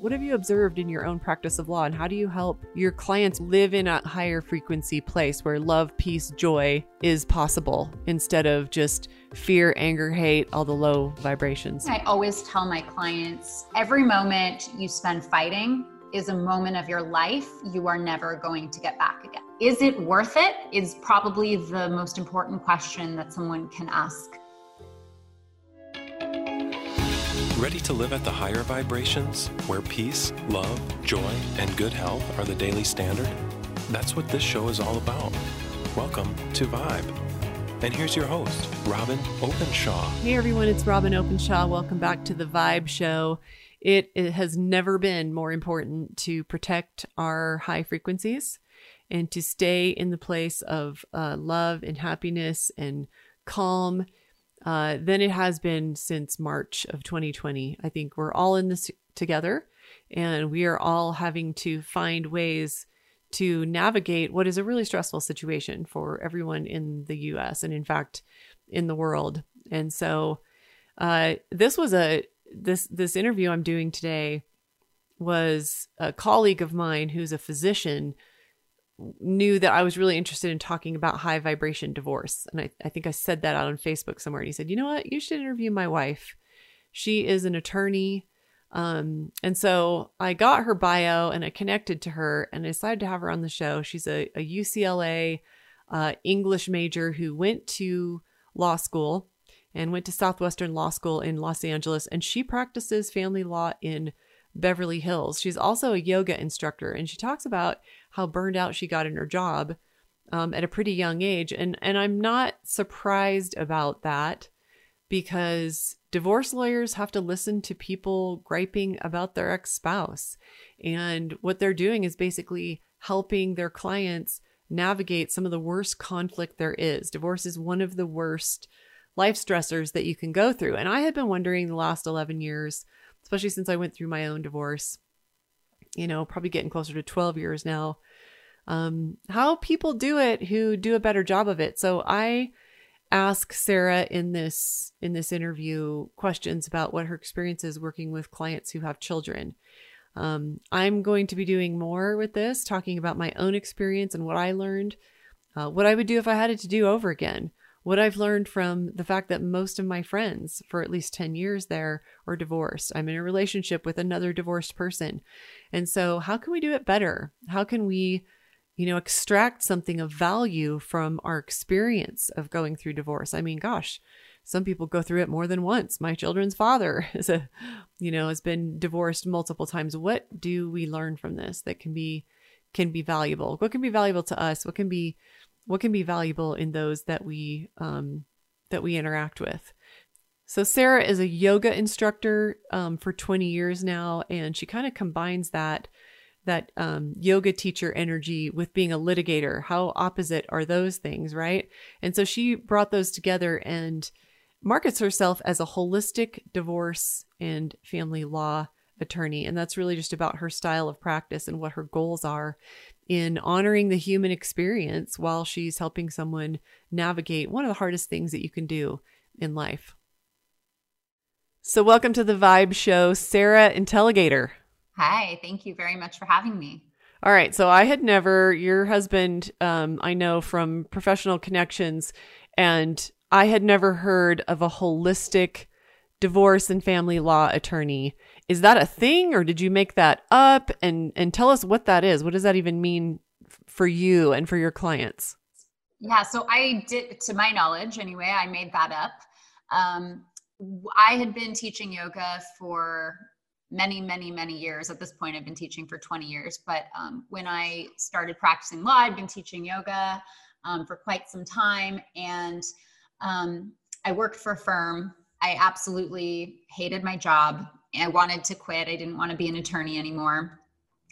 What have you observed in your own practice of law, and how do you help your clients live in a higher frequency place where love, peace, joy is possible instead of just fear, anger, hate, all the low vibrations? I always tell my clients every moment you spend fighting is a moment of your life you are never going to get back again. Is it worth it? Is probably the most important question that someone can ask Ready to live at the higher vibrations, where peace, love, joy, and good health are the daily standard? That's what this show is all about. Welcome to Vibe. And here's your host, Robyn Openshaw. Hey everyone, it's Robyn Openshaw. Welcome back to the Vibe Show. It, it has never been more important to protect our high frequencies and to stay in the place of uh, love and happiness and calm uh, than it has been since March of 2020. I think we're all in this together and we are all having to find ways to navigate what is a really stressful situation for everyone in the US and in fact in the world. And so uh, this was a this this interview I'm doing today was a colleague of mine who's a physician knew that I was really interested in talking about high vibration divorce. And I, I think I said that out on Facebook somewhere. And he said, you know what? You should interview my wife. She is an attorney. Um, and so I got her bio and I connected to her and I decided to have her on the show. She's a, a UCLA uh, English major who went to law school and went to Southwestern Law School in Los Angeles. And she practices family law in Beverly Hills. She's also a yoga instructor, and she talks about how burned out she got in her job um, at a pretty young age. And and I'm not surprised about that because divorce lawyers have to listen to people griping about their ex spouse, and what they're doing is basically helping their clients navigate some of the worst conflict there is. Divorce is one of the worst life stressors that you can go through. And I had been wondering the last 11 years especially since I went through my own divorce, you know, probably getting closer to 12 years now. Um, how people do it who do a better job of it. So I ask Sarah in this in this interview questions about what her experience is working with clients who have children. Um, I'm going to be doing more with this, talking about my own experience and what I learned, uh, what I would do if I had it to do over again what I've learned from the fact that most of my friends for at least 10 years there are divorced. I'm in a relationship with another divorced person. And so, how can we do it better? How can we, you know, extract something of value from our experience of going through divorce? I mean, gosh, some people go through it more than once. My children's father is a, you know, has been divorced multiple times. What do we learn from this that can be can be valuable? What can be valuable to us? What can be what can be valuable in those that we um, that we interact with. So Sarah is a yoga instructor um, for 20 years now, and she kind of combines that that um, yoga teacher energy with being a litigator. How opposite are those things, right? And so she brought those together and markets herself as a holistic divorce and family law attorney. And that's really just about her style of practice and what her goals are in honoring the human experience while she's helping someone navigate one of the hardest things that you can do in life. So, welcome to the Vibe Show, Sarah Intelligator. Hi, thank you very much for having me. All right. So, I had never, your husband, um, I know from professional connections, and I had never heard of a holistic divorce and family law attorney. Is that a thing or did you make that up? And and tell us what that is. What does that even mean for you and for your clients? Yeah, so I did to my knowledge anyway, I made that up. Um, I had been teaching yoga for many, many, many years. At this point, I've been teaching for 20 years. But um, when I started practicing law, I'd been teaching yoga um, for quite some time. And um, I worked for a firm I absolutely hated my job. I wanted to quit. I didn't want to be an attorney anymore.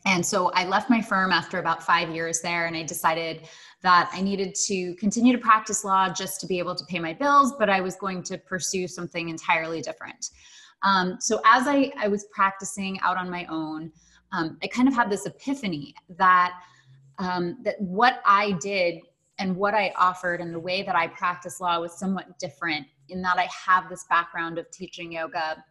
And so I left my firm after about five years there, and I decided that I needed to continue to practice law just to be able to pay my bills, but I was going to pursue something entirely different. Um, so as I, I was practicing out on my own, um, I kind of had this epiphany that um, that what I did and what I offered and the way that I practice law was somewhat different in that I have this background of teaching yoga.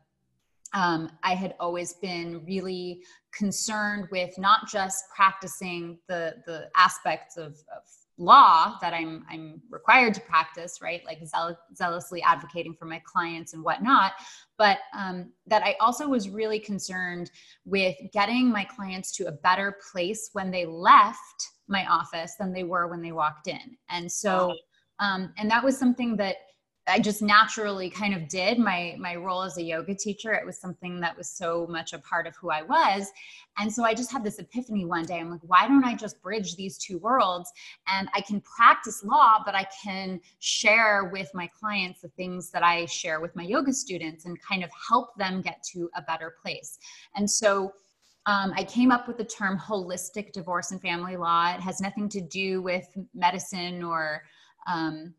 Um, I had always been really concerned with not just practicing the the aspects of, of law that I'm I'm required to practice, right? Like zeal- zealously advocating for my clients and whatnot, but um, that I also was really concerned with getting my clients to a better place when they left my office than they were when they walked in, and so um, and that was something that I just naturally kind of did my my role as a yoga teacher. It was something that was so much a part of who I was. And so I just had this epiphany one day. I'm like, why don't I just bridge these two worlds and I can practice law, but I can share with my clients the things that I share with my yoga students and kind of help them get to a better place. And so um, I came up with the term holistic divorce and family law. It has nothing to do with medicine or um,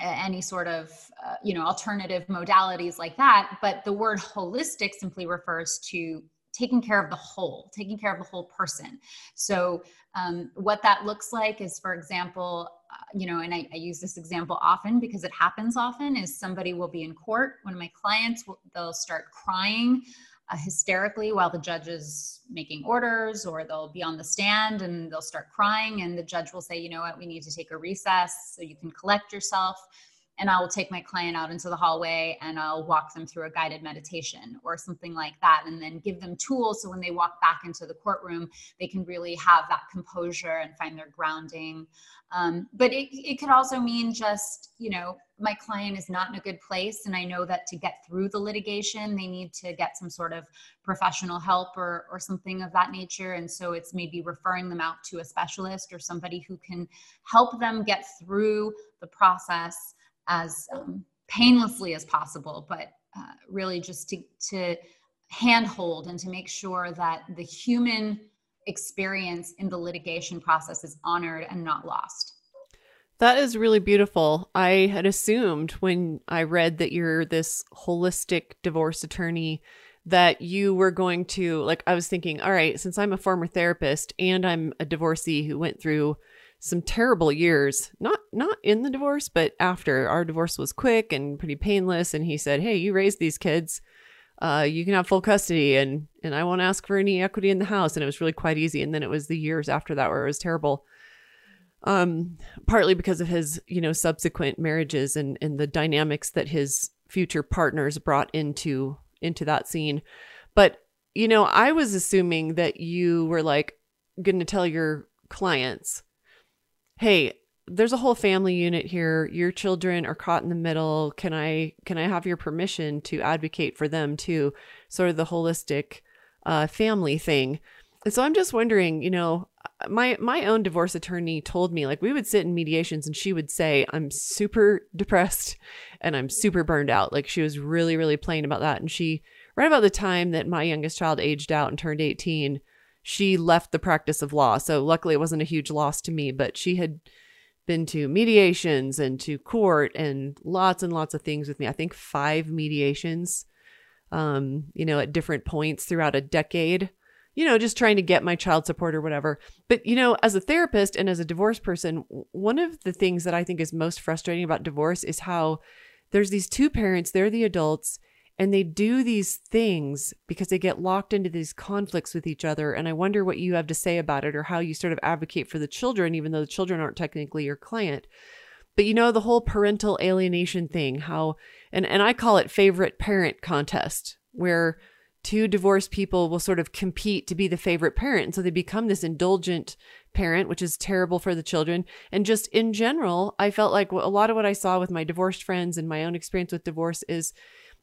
any sort of uh, you know alternative modalities like that but the word holistic simply refers to taking care of the whole taking care of the whole person. So um, what that looks like is for example uh, you know and I, I, use this example often because it happens often is somebody will be in court one of my clients will, they'll start crying uh, hysterically while the judge is making orders, or they'll be on the stand and they'll start crying, and the judge will say, you know what, we need to take a recess so you can collect yourself. And I will take my client out into the hallway and I'll walk them through a guided meditation or something like that, and then give them tools so when they walk back into the courtroom, they can really have that composure and find their grounding. Um, but it, it could also mean just, you know, my client is not in a good place and i know that to get through the litigation they need to get some sort of professional help or, or something of that nature and so it's maybe referring them out to a specialist or somebody who can help them get through the process as um, painlessly as possible but uh, really just to, to handhold and to make sure that the human experience in the litigation process is honored and not lost that is really beautiful. I had assumed when I read that you're this holistic divorce attorney that you were going to, like, I was thinking, all right, since I'm a former therapist and I'm a divorcee who went through some terrible years, not not in the divorce, but after our divorce was quick and pretty painless. And he said, Hey, you raised these kids. Uh, you can have full custody and and I won't ask for any equity in the house. And it was really quite easy. And then it was the years after that where it was terrible um, partly because of his, you know, subsequent marriages and, and the dynamics that his future partners brought into into that scene. But, you know, I was assuming that you were like going to tell your clients, "Hey, there's a whole family unit here. Your children are caught in the middle. Can I can I have your permission to advocate for them too?" Sort of the holistic uh, family thing. And so I'm just wondering, you know, my my own divorce attorney told me like we would sit in mediations and she would say I'm super depressed and I'm super burned out. Like she was really really plain about that and she right about the time that my youngest child aged out and turned 18, she left the practice of law. So luckily it wasn't a huge loss to me, but she had been to mediations and to court and lots and lots of things with me. I think 5 mediations um you know at different points throughout a decade you know, just trying to get my child support or whatever. But, you know, as a therapist and as a divorce person, one of the things that I think is most frustrating about divorce is how there's these two parents, they're the adults, and they do these things because they get locked into these conflicts with each other. And I wonder what you have to say about it or how you sort of advocate for the children, even though the children aren't technically your client. But you know, the whole parental alienation thing, how, and, and I call it favorite parent contest, where two divorced people will sort of compete to be the favorite parent. And so they become this indulgent parent, which is terrible for the children. And just in general, I felt like a lot of what I saw with my divorced friends and my own experience with divorce is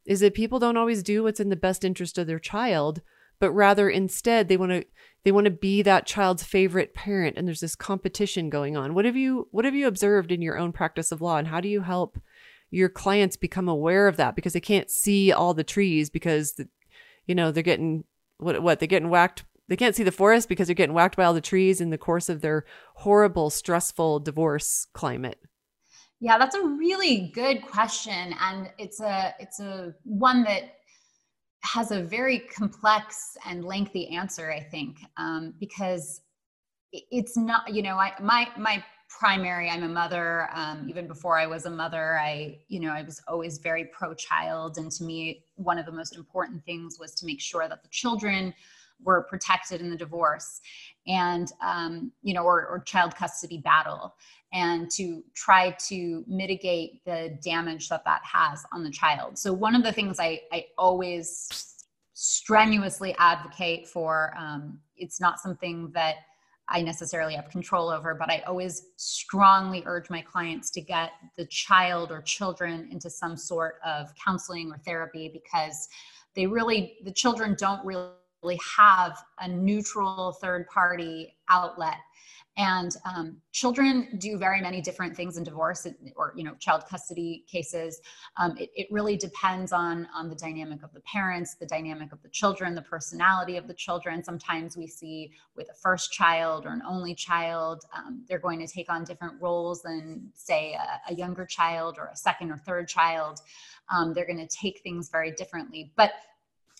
is that people don't always do what's in the best interest of their child, but rather instead they want to they want to be that child's favorite parent and there's this competition going on. What have you what have you observed in your own practice of law and how do you help your clients become aware of that because they can't see all the trees because the, you know, they're getting what what they're getting whacked. They can't see the forest because they're getting whacked by all the trees in the course of their horrible, stressful divorce climate. Yeah, that's a really good question, and it's a it's a one that has a very complex and lengthy answer. I think um, because it's not you know I my my primary i'm a mother um, even before i was a mother i you know i was always very pro child and to me one of the most important things was to make sure that the children were protected in the divorce and um, you know or, or child custody battle and to try to mitigate the damage that that has on the child. So one of the things i, I always strenuously advocate for um, it's not something that I necessarily have control over, but I always strongly urge my clients to get the child or children into some sort of counseling or therapy because they really, the children don't really have a neutral third party outlet and um, children do very many different things in divorce or you know child custody cases. Um, it, it, really depends on on the dynamic of the parents the dynamic of the children the personality of the children. Sometimes we see with a first child or an only child um, they're going to take on different roles than say a, a younger child or a second or third child. Um, they're going to take things very differently. But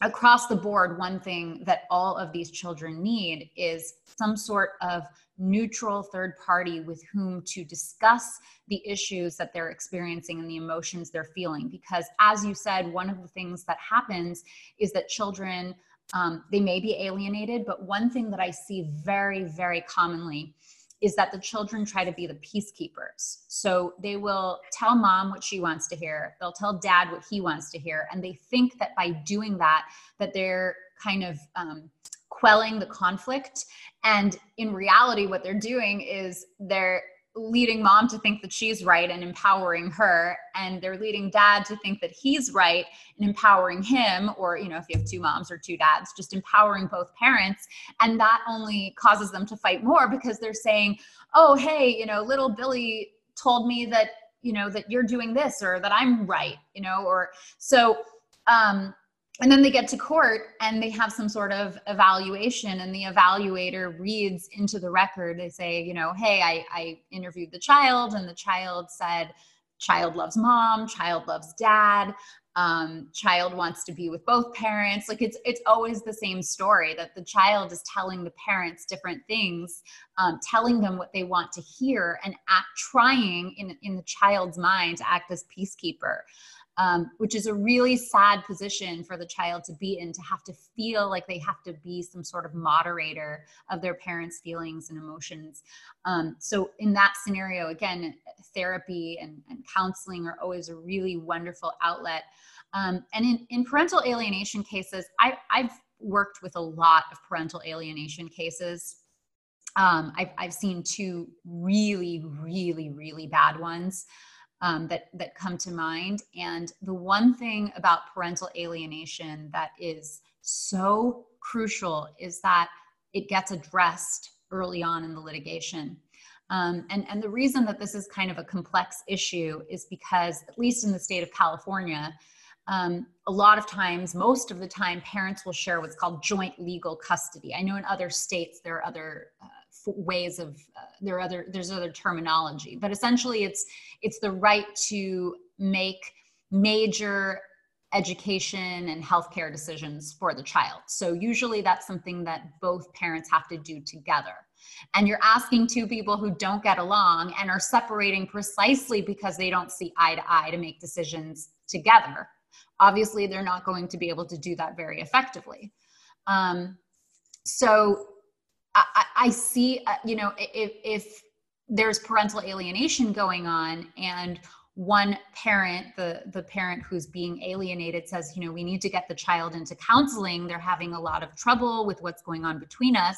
across the board, one thing that all of these children need is some sort of neutral third party with whom to discuss the issues that they're experiencing and the emotions they're feeling. Because, as you said, one of the things that happens is that children. Um, they may be alienated, but one thing that I see very, very commonly is that the children try to be the peacekeepers. So they will tell mom what she wants to hear, they'll tell dad what he wants to hear, and they think that by doing that, that they're kind of um, quelling the conflict. And in reality, what they're doing is they're leading mom to think that she's right and empowering her and they're leading dad to think that he's right and empowering him or you know if you have two moms or two dads just empowering both parents. And that only causes them to fight more because they're saying oh hey you know little billy told me that you know that you're doing this or that i'm right you know or so um and then they get to court and they have some sort of evaluation and the evaluator reads into the record. They say you know hey I, I interviewed the child and the child said child loves mom child loves dad um, child wants to be with both parents. Like it's it's always the same story that the child is telling the parents different things um, telling them what they want to hear and act trying in in the child's mind to act as peacekeeper um, which is a really sad position for the child to be in to have to feel like they have to be some sort of moderator of their parents' feelings and emotions. Um, so, in that scenario, again, therapy and, and, counseling are always a really wonderful outlet. Um, and in, in parental alienation cases, I, I've worked with a lot of parental alienation cases. Um, I've, I've seen two really, really, really bad ones um, that that come to mind. And the one thing about parental alienation that is so crucial is that it gets addressed early on in the litigation. Um, and, and the reason that this is kind of a complex issue is because, at least in the state of California, um, a lot of times, most of the time, parents will share what's called joint legal custody. I know in other states there are other uh, ways of uh, there are other there's other terminology but essentially it's it's the right to make major education and healthcare decisions for the child. So usually that's something that both parents have to do together. And you're asking two people who don't get along and are separating precisely because they don't see eye to eye to make decisions together. Obviously they're not going to be able to do that very effectively. Um, so I, I see, uh, you know, if, if there's parental alienation going on and one parent the the parent who's being alienated says you know we need to get the child into counseling. They're having a lot of trouble with what's going on between us.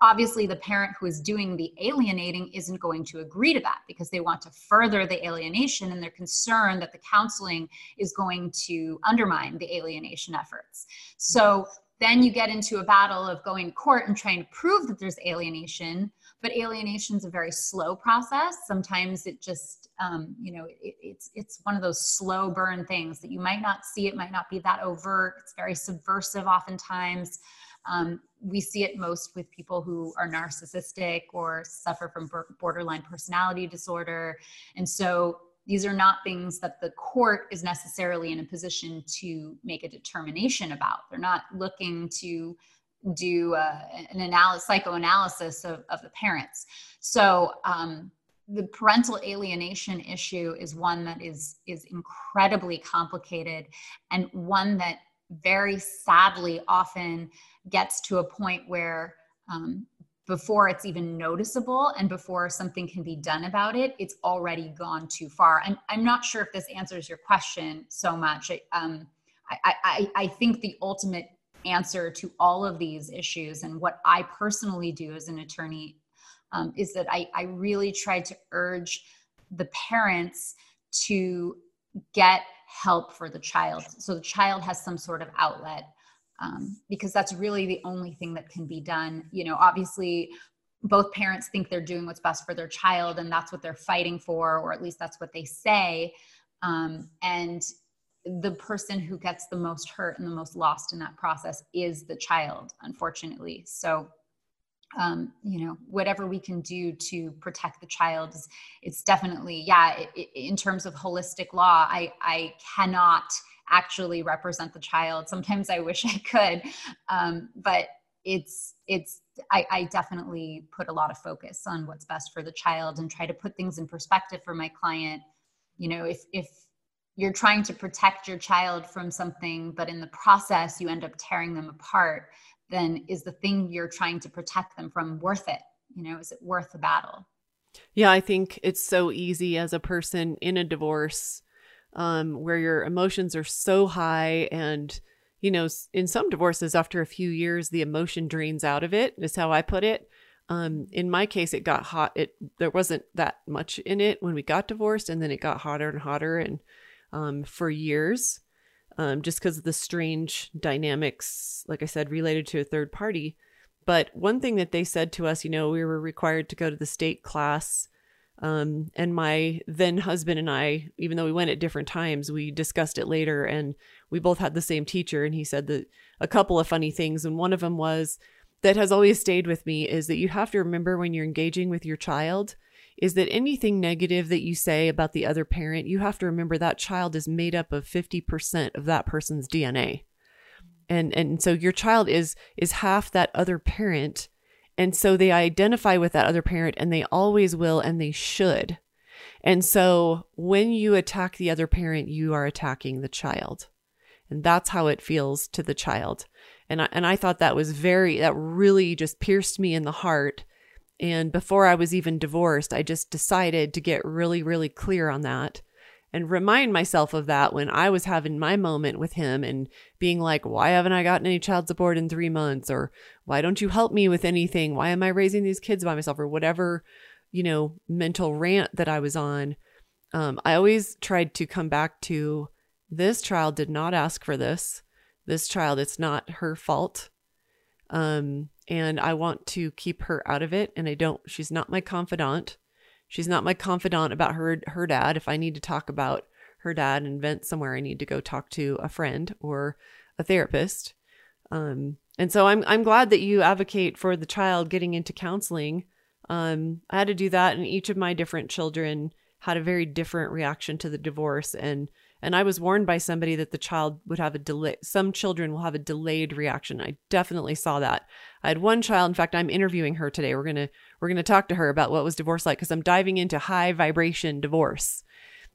Obviously the parent who is doing the alienating isn't going to agree to that because they want to further the alienation and they're concerned that the counseling is going to undermine the alienation efforts. So then you get into a battle of going to court and trying to prove that there's alienation. But alienation is a very slow process. Sometimes it just, um, you know, it, it's it's one of those slow burn things that you might not see. It might not be that overt. It's very subversive, oftentimes. Um, we see it most with people who are narcissistic or suffer from borderline personality disorder. And so these are not things that the court is necessarily in a position to make a determination about. They're not looking to do uh, an analysis, psychoanalysis of, of the parents. So um, the parental alienation issue is one that is is incredibly complicated and one that very sadly often gets to a point where um, before it's even noticeable and before something can be done about it, it's already gone too far. And I'm not sure if this answers your question so much. Um, I, I, I think the ultimate answer to all of these issues and what I personally do as an attorney um, is that I, I really try to urge the parents to get help for the child so the child has some sort of outlet um, because that's really the only thing that can be done. You know obviously both parents think they're doing what's best for their child and that's what they're fighting for or at least that's what they say. Um, and the person who gets the most hurt and the most lost in that process is the child unfortunately. So um, you know whatever we can do to protect the child it's definitely yeah it, it, in terms of holistic law i i cannot actually represent the child sometimes i wish i could um, but it's it's I, I definitely put a lot of focus on what's best for the child and try to put things in perspective for my client you know if if you're trying to protect your child from something but in the process you end up tearing them apart then is the thing you're trying to protect them from worth it? You know, is it worth the battle? Yeah, I think it's so easy as a person in a divorce um, where your emotions are so high and you know in some divorces after a few years the emotion drains out of it is how i put it um, in my case it got hot it there wasn't that much in it when we got divorced and then it got hotter and hotter and um, for years um, just because of the strange dynamics, like I said, related to a third party. But one thing that they said to us, you know, we were required to go to the state class. Um, and my then husband and I, even though we went at different times, we discussed it later and we both had the same teacher. And he said that a couple of funny things. And one of them was that has always stayed with me is that you have to remember when you're engaging with your child is that anything negative that you say about the other parent, you have to remember that child is made up of 50% of that person's DNA. And and so your child is is half that other parent and so they identify with that other parent and they always will and they should. And so when you attack the other parent, you are attacking the child. And that's how it feels to the child. And I, and I thought that was very, that really just pierced me in the heart and before I was even divorced, I just decided to get really, really clear on that and remind myself of that when I was having my moment with him and being like, why haven't I gotten any child support in three months? Or why don't you help me with anything? Why am I raising these kids by myself? Or whatever, you know, mental rant that I was on. Um, I always tried to come back to this child did not ask for this. This child, it's not her fault. Um, and I want to keep her out of it. And I don't, she's not my confidant. She's not my confidant about her, her dad. If I need to talk about her dad and vent somewhere, I need to go talk to a friend or a therapist. Um, and so I'm, I'm glad that you advocate for the child getting into counseling. Um, I had to do that, and each of my different children had a very different reaction to the divorce. And and I was warned by somebody that the child would have a delay. Some children will have a delayed reaction. I definitely saw that. I had one child. In fact, I'm interviewing her today. We're gonna we're gonna talk to her about what was divorce like because I'm diving into high vibration divorce.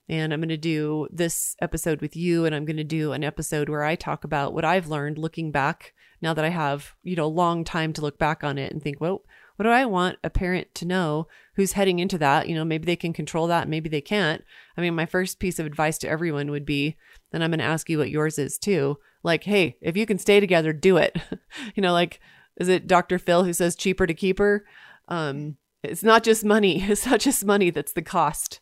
And I'm going to do this episode with you, and I'm going to do an episode where I talk about what I've learned looking back now that I have, you know, a long time to look back on it and think, well, what do I want a parent to know who's heading into that? You know, maybe they can control that, maybe they can't. I mean, my first piece of advice to everyone would be, then I'm going to ask you what yours is too. Like, hey, if you can stay together, do it. you know, like, is it Dr. Phil who says cheaper to keep her? Um, it's not just money. It's not just money that's the cost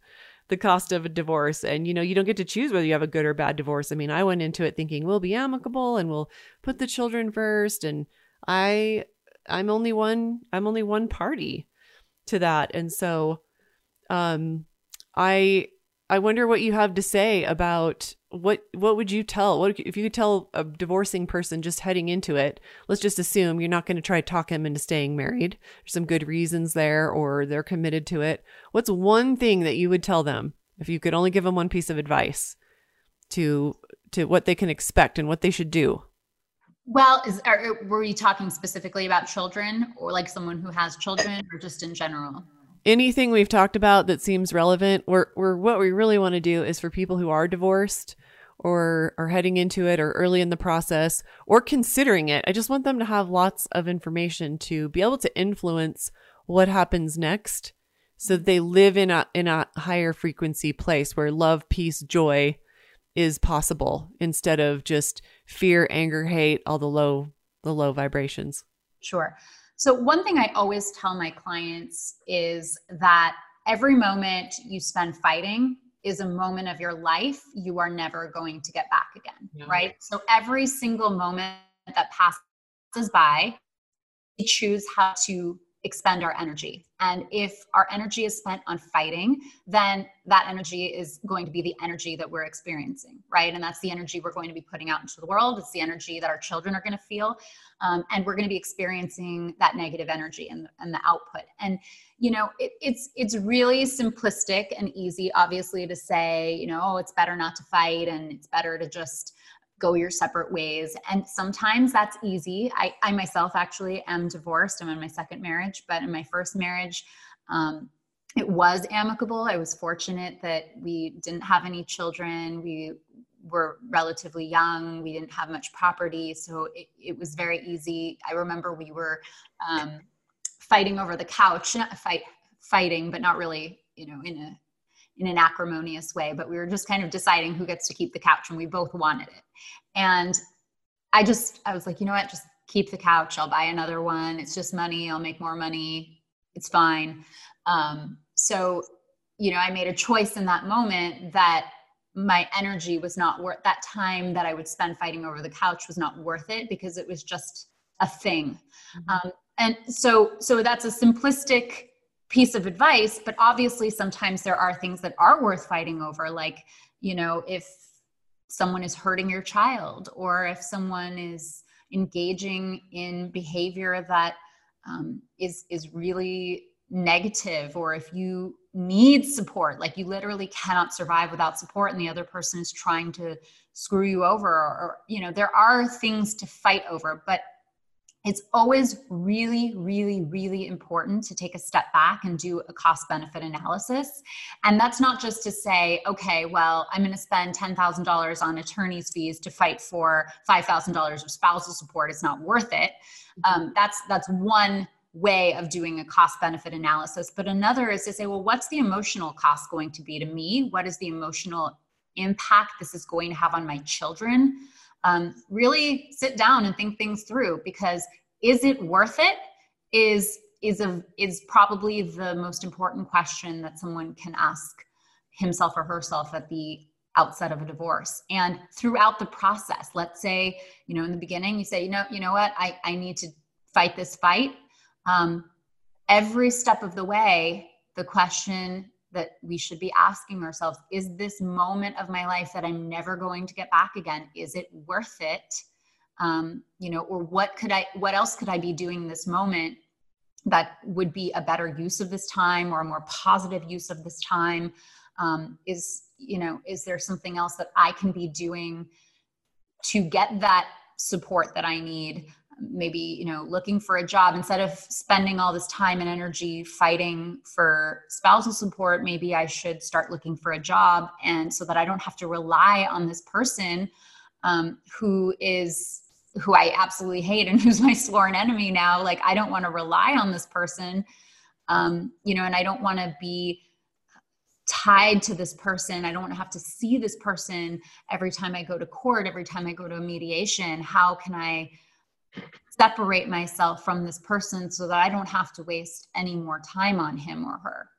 the cost of a divorce and you know you don't get to choose whether you have a good or bad divorce i mean i went into it thinking we'll be amicable and we'll put the children first and i I'm only one I'm only one party to that. And so um I I wonder what you have to say about what what would you tell what if you could tell a divorcing person just heading into it let's just assume you're not going to try to talk him into staying married. There's some good reasons there or they're committed to it. What's one thing that you would tell them if you could only give them one piece of advice to to what they can expect and what they should do well, is are, uh, were you talking specifically about children or like someone who has children or just in general? anything we've talked about that seems relevant, we're, we're what we really want to do is for people who are divorced or are heading into it or early in the process or considering it. I just want them to have lots of information to be able to influence what happens next so that they live in a in a higher frequency place where love, peace, joy is possible instead of just fear, anger, hate, all the low the low vibrations. Sure. So one thing I always tell my clients is that every moment you spend fighting is a moment of your life you are never going to get back again, yeah. right? So every single moment that passes by, we choose how to expend our energy. And if our energy is spent on fighting, then that energy is going to be the energy that we're experiencing, right? And that's the energy we're going to be putting out into the world. It's the energy that our children are going to feel. Um, and we're going to be experiencing that negative energy and, and the output. And, you know, it, it's, it's really simplistic and easy, obviously, to say, you know, oh, it's better not to fight and it's better to just go your separate ways. And sometimes that's easy. I, I myself actually am divorced. I'm in my second marriage, but in my first marriage, um, it was amicable. I was fortunate that we didn't have any children. We were relatively young. We didn't have much property. So it, it was very easy. I remember we were um, fighting over the couch, fight, fighting, but not really, you know, in a in an acrimonious way, but we were just kind of deciding who gets to keep the couch and we both wanted it. And I just, I was like, you know what, just keep the couch. I'll buy another one. It's just money. I'll make more money. It's fine. Um, so, you know, I made a choice in that moment that my energy was not worth that time that I would spend fighting over the couch was not worth it because it was just a thing. Mm-hmm. Um, and so, so that's a simplistic piece of advice but obviously sometimes there are things that are worth fighting over like you know if someone is hurting your child or if someone is engaging in behavior that um, is is really negative or if you need support like you literally cannot survive without support and the other person is trying to screw you over or, or you know there are things to fight over but it's always really, really, really important to take a step back and do a cost benefit analysis. And that's not just to say, okay, well, I'm going to spend $10,000 on attorney's fees to fight for $5,000 of spousal support. It's not worth it. Um, that's that's one way of doing a cost benefit analysis. But another is to say, well, what's the emotional cost going to be to me? What is the emotional impact this is going to have on my children? Um, really sit down and think things through because is it worth it is is a is probably the most important question that someone can ask himself or herself at the outset of a divorce. And throughout the process let's say you know in the beginning you say you know you know what? I i need to fight this fight. Um, every step of the way the question that we should be asking ourselves is this moment of my life that i'm never going to get back again is it worth it? Um, you know or what could i what else could i be doing this moment that would be a better use of this time or a more positive use of this time? Um, is you know is there something else that i can be doing to get that support that i need maybe you know looking for a job instead of spending all this time and energy fighting for spousal support maybe i should start looking for a job and so that i don't have to rely on this person um, who is who i absolutely hate and who's my sworn enemy now like i don't want to rely on this person um, you know and i don't want to be tied to this person. I don't want to have to see this person every time I go to court, every time I go to a mediation. How can I separate myself from this person so that I don't have to waste any more time on him or her?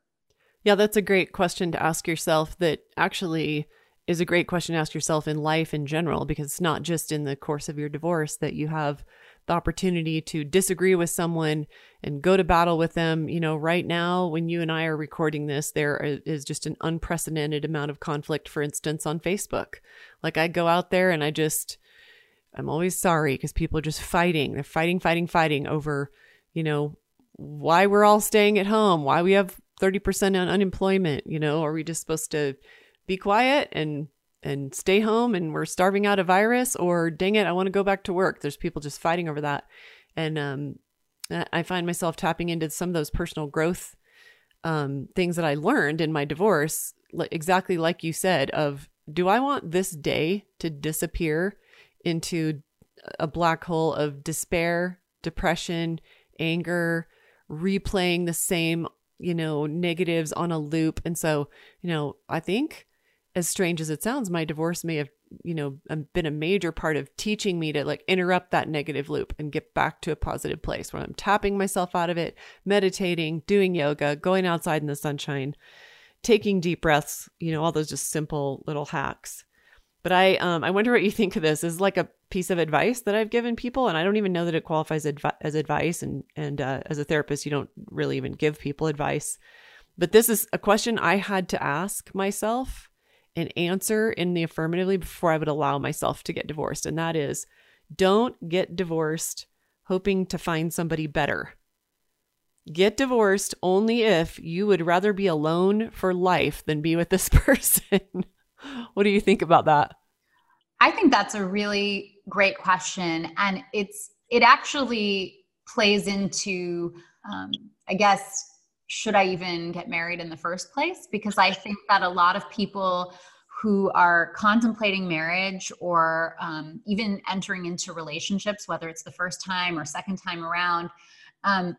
Yeah, that's a great question to ask yourself that actually is a great question to ask yourself in life in general because it's not just in the course of your divorce that you have the opportunity to disagree with someone and go to battle with them. You know, right now, when you and I are recording this, there is just an unprecedented amount of conflict, for instance, on Facebook. Like, I go out there and I just, I'm always sorry because people are just fighting. They're fighting, fighting, fighting over, you know, why we're all staying at home, why we have 30% on unemployment, you know, are we just supposed to be quiet and and stay home and we're starving out a virus or dang it, I want to go back to work. There's people just fighting over that. And um I find myself tapping into some of those personal growth um, things that I learned in my divorce, exactly like you said, of do I want this day to disappear into a black hole of despair, depression, anger, replaying the same, you know, negatives on a loop. And so, you know, I think as strange as it sounds, my divorce may have, you know, um, been a major part of teaching me to like interrupt that negative loop and get back to a positive place where I'm tapping myself out of it, meditating, doing yoga, going outside in the sunshine, taking deep breaths, you know, all those just simple little hacks. But I um I wonder what you think of this. this is like a piece of advice that I've given people and I don't even know that it qualifies advi- as advice and and uh, as a therapist you don't really even give people advice. But this is a question I had to ask myself and answer in the affirmatively before I would allow myself to get divorced and that is don't get divorced hoping to find somebody better. Get divorced only if you would rather be alone for life than be with this person. what do you think about that? I think that's a really great question. And it's, it actually plays into, um, I guess, should I even get married in the first place? Because I think that a lot of people who are contemplating marriage or um, even entering into relationships, whether it's the first time or second time around, um,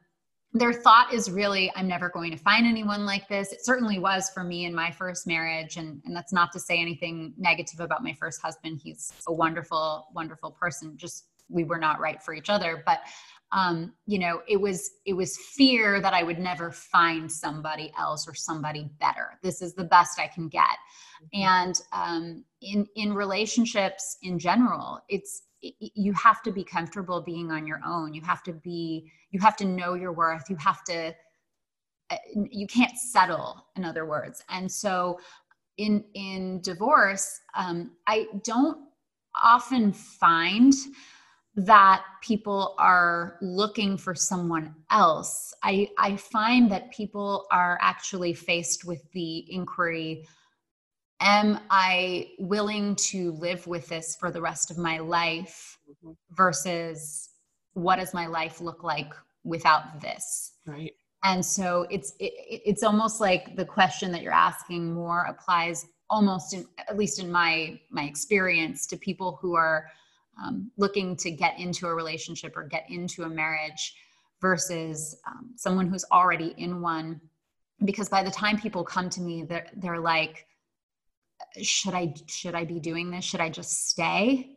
their thought is really i'm never going to find anyone like this. It certainly was for me in my first marriage and, and that's not to say anything negative about my first husband. He's a wonderful wonderful person just we were not right for each other. But um, you know it was it was fear that i would never find somebody else or somebody better. This is the best i can get. Mm-hmm. and um, in in relationships in general it's you have to be comfortable being on your own. You have to be you have to know your worth. You have to uh, you can't settle in other words. And so in in divorce um, i don't often find that people are looking for someone else i i find that people are actually faced with the inquiry am I willing to live with this for the rest of my life mm-hmm. versus what does my life look like without this? Right. And so it's it, it's almost like the question that you're asking more applies almost in at least in my my experience to people who are um, looking to get into a relationship or get into a marriage versus um, someone who's already in one. Because by the time people come to me they're, they're like should i should i be doing this? Should i just stay?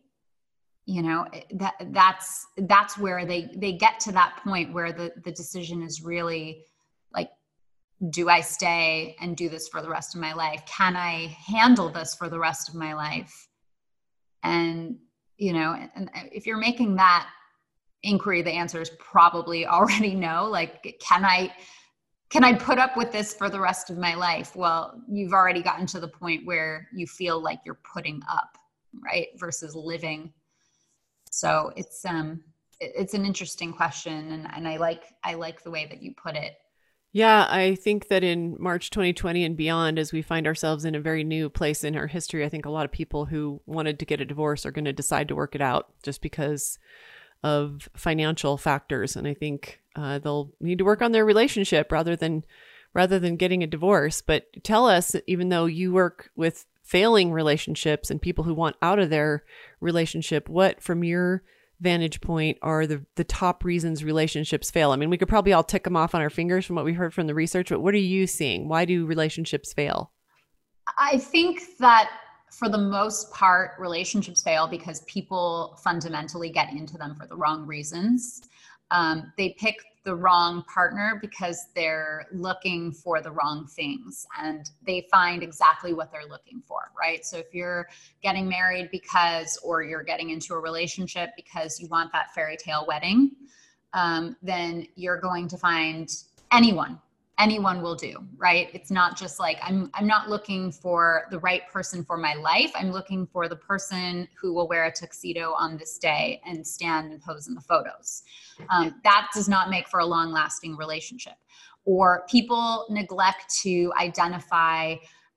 You know that that's that's where they they get to that point where the the decision is really like do i stay and do this for the rest of my life? Can i handle this for the rest of my life? And you know and if you're making that inquiry the answer is probably already no like can i can I put up with this for the rest of my life? Well, you've already gotten to the point where you feel like you're putting up, right? Versus living. So it's um it's an interesting question and, and I like I like the way that you put it. Yeah, I think that in March 2020 and beyond, as we find ourselves in a very new place in our history, I think a lot of people who wanted to get a divorce are going to decide to work it out just because of financial factors. And I think uh, they'll need to work on their relationship rather than rather than getting a divorce. But tell us, even though you work with failing relationships and people who want out of their relationship, what from your vantage point are the the top reasons relationships fail? I mean, we could probably all tick them off on our fingers from what we heard from the research, but what are you seeing? Why do relationships fail? I think that for the most part, relationships fail because people fundamentally get into them for the wrong reasons. Um, they pick the wrong partner because they're looking for the wrong things and they find exactly what they're looking for, right? So if you're getting married because, or you're getting into a relationship because you want that fairy tale wedding, um, then you're going to find anyone anyone will do right? It's not just like i'm i'm not looking for the right person for my life. I'm looking for the person who will wear a tuxedo on this day and stand and pose in the photos. Um, that does not make for a long lasting relationship. Or people neglect to identify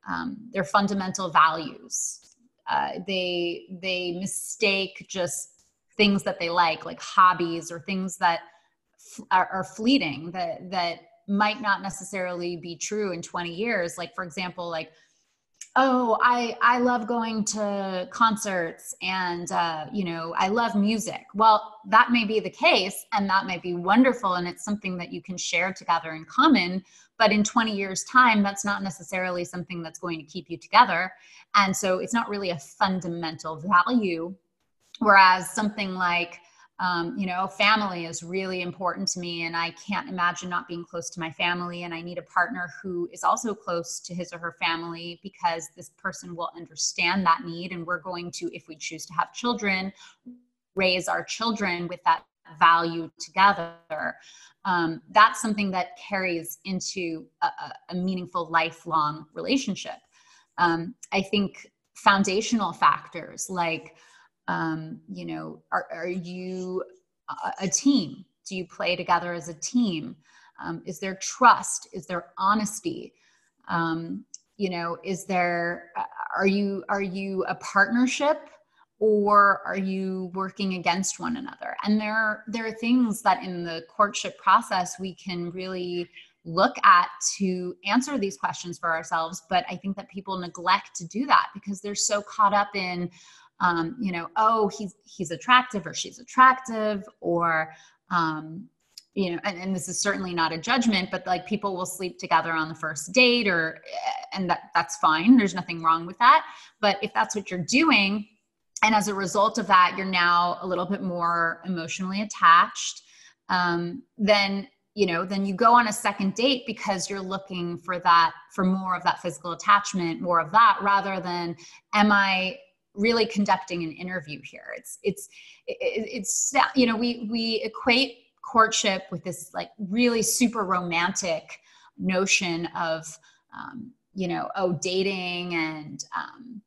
um, their fundamental values. Uh, they they mistake just things that they like like hobbies or things that f- are, are fleeting that that might not necessarily be true in 20 years. Like for example like oh i i love going to concerts and uh, you know i love music. Well that may be the case and that might be wonderful and it's something that you can share together in common but in 20 years time that's not necessarily something that's going to keep you together. And so it's not really a fundamental value whereas something like um, you know, family is really important to me, and I can't imagine not being close to my family. And I need a partner who is also close to his or her family because this person will understand that need. And we're going to, if we choose to have children, raise our children with that value together. Um, that's something that carries into a, a meaningful lifelong relationship. Um, I think foundational factors like um, you know are, are you a, team? Do you play together as a team? Um, is there trust? Is there honesty? Um, you know is there uh, are you are you a partnership or are you working against one another? And there there are things that in the courtship process we can really look at to answer these questions for ourselves but i think that people neglect to do that because they're so caught up in um, you know, oh, he's he's attractive or she's attractive, or um, you know, and, and this is certainly not a judgment, but like people will sleep together on the first date, or and that that's fine. There's nothing wrong with that. But if that's what you're doing, and as a result of that, you're now a little bit more emotionally attached, um, then you know then you go on a second date because you're looking for that for more of that physical attachment more of that rather than am i really conducting an interview here. It's it's it's you know we we equate courtship with this like really super romantic notion of um, you know oh dating and um,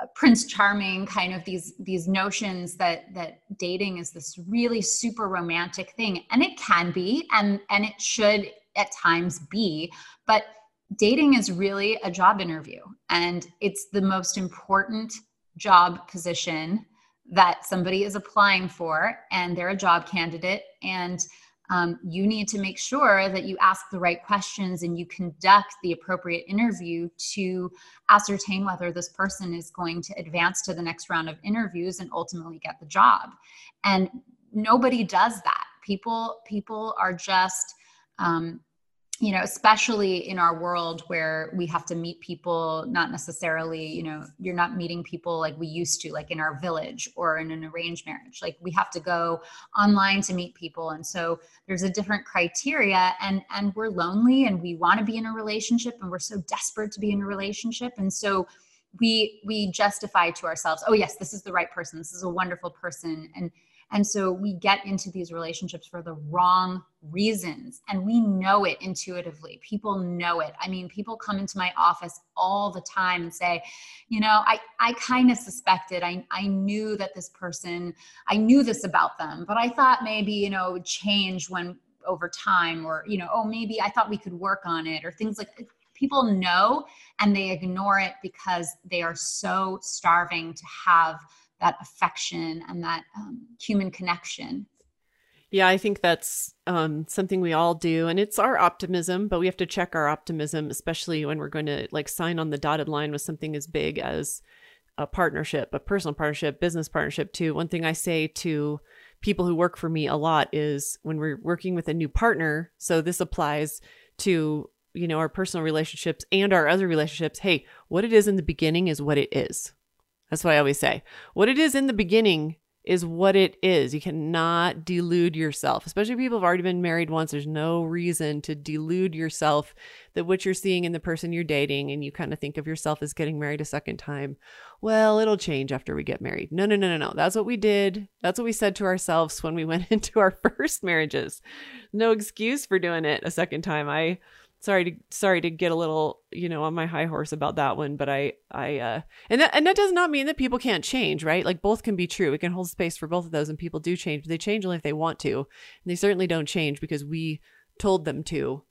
uh, prince charming kind of these these notions that that dating is this really super romantic thing and it can be and and it should at times be but dating is really a job interview and it's the most important job position that somebody is applying for and they're a job candidate. And um, you need to make sure that you ask the right questions and you conduct the appropriate interview to ascertain whether this person is going to advance to the next round of interviews and ultimately get the job. And nobody does that. People people are just um, you know especially in our world where we have to meet people not necessarily you know you're not meeting people like we used to like in our village or in an arranged marriage. Like we have to go online to meet people. And so there's a different criteria and and we're lonely and we want to be in a relationship and we're so desperate to be in a relationship. And so we we justify to ourselves oh yes this is the right person. This is a wonderful person. And and so we get into these relationships for the wrong reasons and we know it intuitively. People know it. I mean, people come into my office all the time and say, you know, I, I kind of suspected, I, I knew that this person, I knew this about them, but I thought maybe, you know, it would change when over time or, you know, oh, maybe I thought we could work on it or things like people know and they ignore it because they are so starving to have that affection and that um, human connection. Yeah, I think that's um, something we all do. And it's our optimism, but we have to check our optimism, especially when we're going to like sign on the dotted line with something as big as a partnership, a personal partnership, business partnership, too. One thing I say to people who work for me a lot is when we're working with a new partner, so this applies to you know our personal relationships and our other relationships hey what it is in the beginning is what it is that's what I always say. What it is in the beginning is what it is. You cannot delude yourself, especially if people have already been married once. There's no reason to delude yourself that what you're seeing in the person you're dating and you kind of think of yourself as getting married a second time. Well, it'll change after we get married. No, no, no, no, no. That's what we did. That's what we said to ourselves when we went into our first marriages. No excuse for doing it a second time. I sorry to sorry to get a little you know on my high horse about that one but i i uh and that and that does not mean that people can't change right? Like both can be true. We can hold space for both of those and people do change. But they change only if they want to and they certainly don't change because we told them to.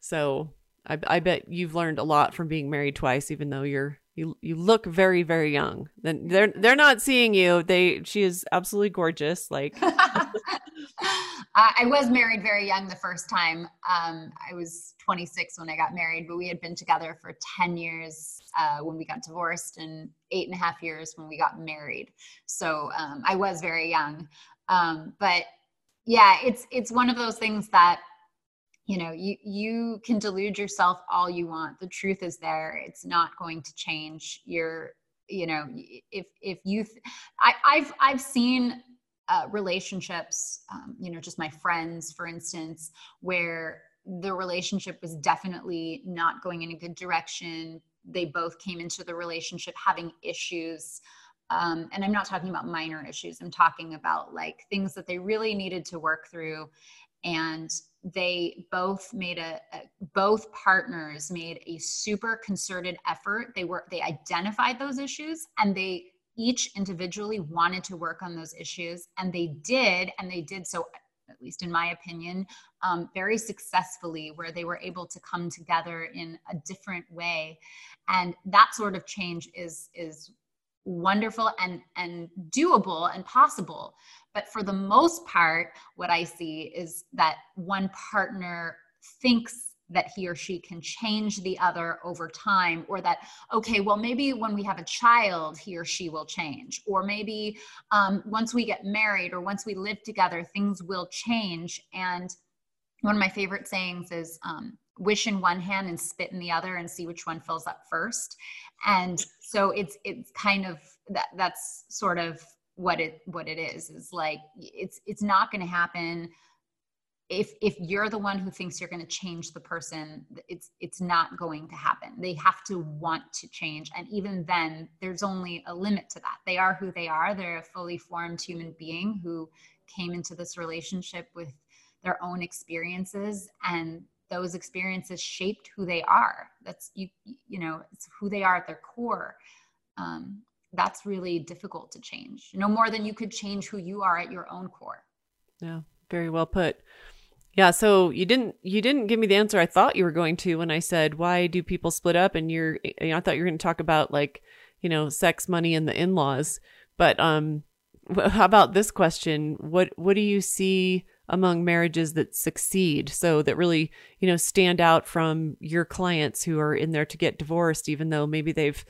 So i i bet you've learned a lot from being married twice even though you're you you look very very young. Then they're they're not seeing you. They she is absolutely gorgeous like Uh, I was married very young the first time. Um, I was 26 when I got married, but we had been together for 10 years uh, when we got divorced and eight and a half years when we got married. So um, I was very young. Um, but yeah, it's it's one of those things that you know you you can delude yourself all you want. The truth is there. It's not going to change. You're you know if if you th- I, I've I've seen uh, relationships, um, you know, just my friends, for instance, where the relationship was definitely not going in a good direction. They both came into the relationship having issues. Um, and I'm not talking about minor issues, I'm talking about like things that they really needed to work through. And they both made a, a, both partners made a super concerted effort they were they identified those issues and they each individually wanted to work on those issues and they did and they did so at least in my opinion um, very successfully where they were able to come together in a different way. And that sort of change is is wonderful and and doable and possible. But for the most part what i see is that one partner thinks that he or she can change the other over time or that okay well maybe when we have a child he or she will change or maybe um, once we get married or once we live together things will change. And one of my favorite sayings is um, wish in one hand and spit in the other and see which one fills up first. And so it's it's kind of that that's sort of what it what it is is like it's it's not going to happen if if you're the one who thinks you're going to change the person it's it's not going to happen. They have to want to change and even then there's only a limit to that. They are who they are. They're a fully formed human being who came into this relationship with their own experiences and those experiences shaped who they are. That's you you know it's who they are at their core. Um, that's really difficult to change. No more than you could change who you are at your own core. Yeah very well put yeah, so you didn't you didn't give me the answer I thought you were going to when I said why do people split up and you're you know, I thought you were going to talk about like, you know, sex, money and the in-laws. But um how about this question? What what do you see among marriages that succeed so that really, you know, stand out from your clients who are in there to get divorced even though maybe they've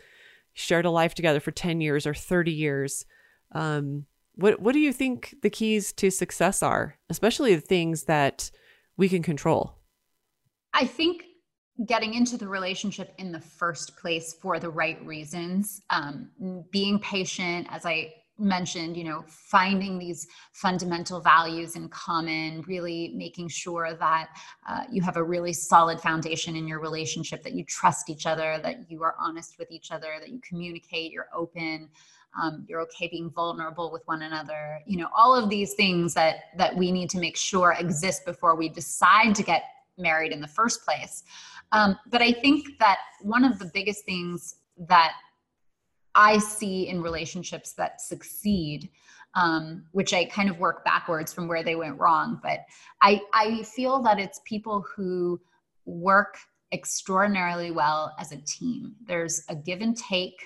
shared a life together for 10 years or 30 years? Um what what do you think the keys to success are, especially the things that we can control? I think getting into the relationship in the first place for the right reasons, um, being patient, as I mentioned, you know, finding these fundamental values in common, really making sure that uh, you have a really solid foundation in your relationship, that you trust each other, that you are honest with each other, that you communicate, you're open um, you're okay being vulnerable with one another you know all of these things that that we need to make sure exist before we decide to get married in the first place. Um, but i think that one of the biggest things that i see in relationships that succeed um, which i kind of work backwards from where they went wrong but i i feel that it's people who work extraordinarily well as a team. There's a give and take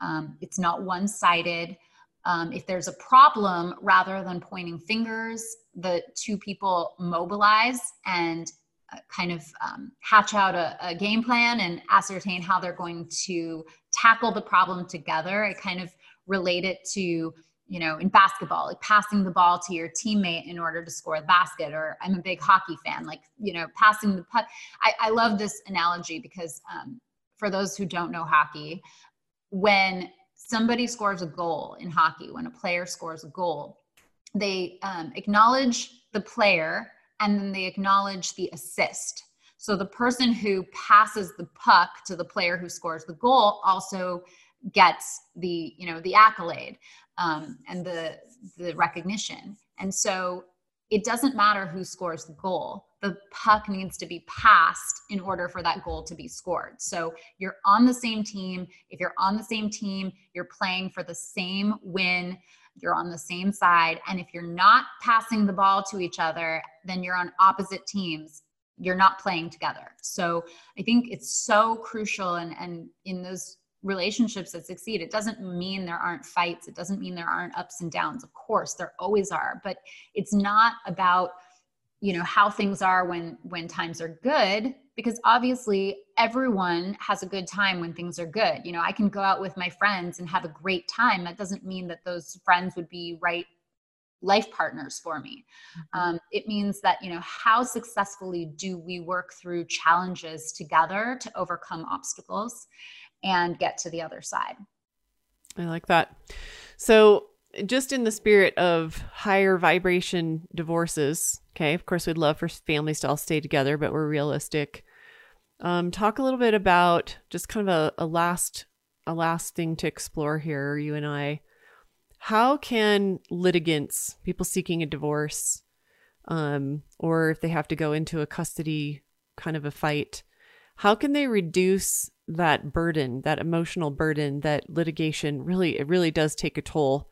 um, it's not one sided. Um, if there's a problem, rather than pointing fingers, the two people mobilize and uh, kind of um, hatch out a, a, game plan and ascertain how they're going to tackle the problem together. I kind of relate it to, you know, in basketball, like passing the ball to your teammate in order to score the basket. Or I'm a big hockey fan, like, you know, passing the puck. I, I love this analogy because um, for those who don't know hockey, when somebody scores a goal in hockey, when a player scores a goal, they um, acknowledge the player and then they acknowledge the assist. So the person who passes the puck to the player who scores the goal also gets the you know the accolade um, and the the recognition. And so it doesn't matter who scores the goal. The puck needs to be passed in order for that goal to be scored. So you're on the same team. If you're on the same team, you're playing for the same win. You're on the same side. And if you're not passing the ball to each other, then you're on opposite teams. You're not playing together. So I think it's so crucial. And, and in those relationships that succeed. It doesn't mean there aren't fights. It doesn't mean there aren't ups and downs. Of course, there always are, but it's not about you know how things are when when times are good because obviously everyone has a good time when things are good. You know i can go out with my friends and have a great time. That doesn't mean that those friends would be right life partners for me. Mm-hmm. um, it means that you know how successfully do we work through challenges together to overcome obstacles and get to the other side? I like that. So just in the spirit of higher vibration divorces okay of course we'd love for families to all stay together but we're realistic. Um, talk a little bit about just kind of a, a last a last thing to explore here you and i. How can litigants, people seeking a divorce, um, or if they have to go into a custody kind of a fight, how can they reduce that burden, that emotional burden that litigation really, it really does take a toll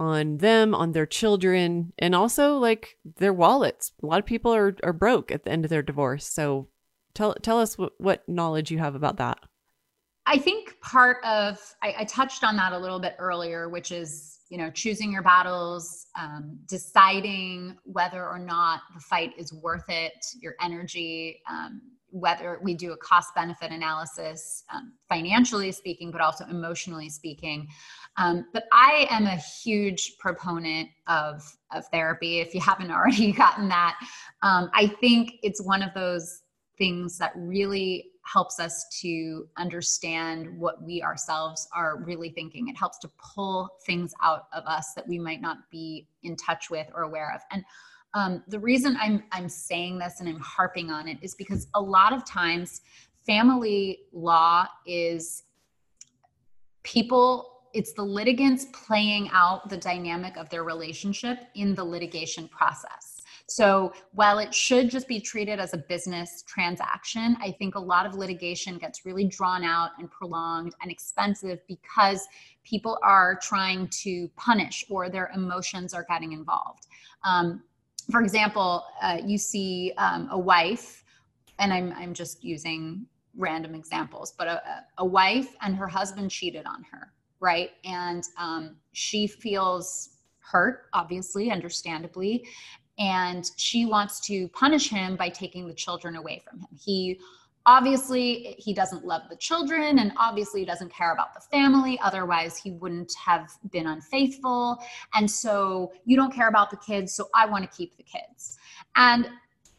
on them, on their children, and also like their wallets. A lot of people are, are broke at the end of their divorce. So tell, tell us what, what knowledge you have about that. I think part of I, I, touched on that a little bit earlier, which is you know choosing your battles, um, deciding whether or not the fight is worth it, your energy, um, whether we do a cost benefit analysis, um, financially speaking, but also emotionally speaking. Um, but I am a huge proponent of of therapy. If you haven't already gotten that, um, I think it's one of those things that really helps us to understand what we ourselves are really thinking. It helps to pull things out of us that we might not be in touch with or aware of. And um, the reason I'm I'm saying this and I'm harping on it is because a lot of times family law is people it's the litigants playing out the dynamic of their relationship in the litigation process so while it should just be treated as a business transaction, I think a lot of litigation gets really drawn out and prolonged and expensive because people are trying to punish or their emotions are getting involved. Um, for example, uh, you see um, a wife, and I'm, I'm just using random examples, but a, a wife and her husband cheated on her, right? And um, she feels hurt, obviously, understandably and she wants to punish him by taking the children away from him. He obviously he doesn't love the children and obviously he doesn't care about the family otherwise he wouldn't have been unfaithful and so you don't care about the kids so i want to keep the kids and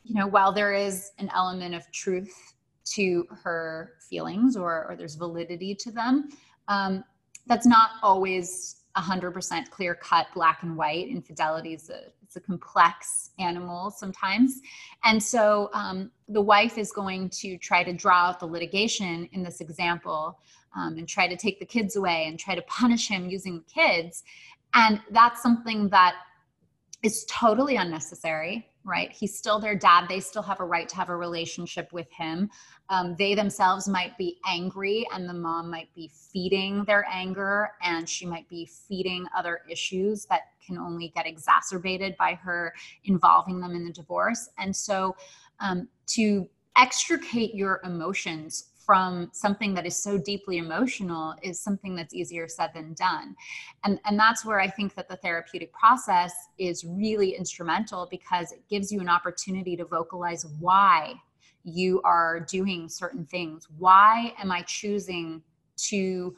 you know while there is an element of truth to her feelings or, or there's validity to them um, that's not always 100% clear cut black and white. Infidelity is a it's a complex animal sometimes. And so um, the wife is going to try to draw out the litigation in this example um, and try to take the kids away and try to punish him using the kids. And that's something that is totally unnecessary right? He's still their dad. They still have a right to have a relationship with him. Um, they themselves might be angry, and the mom might be feeding their anger, and she might be feeding other issues that can only get exacerbated by her involving them in the divorce. And so, um, to extricate your emotions from something that is so deeply emotional is something that's easier said than done. And, and that's where I think that the therapeutic process is really instrumental because it gives you an opportunity to vocalize why you are doing certain things. Why am I choosing to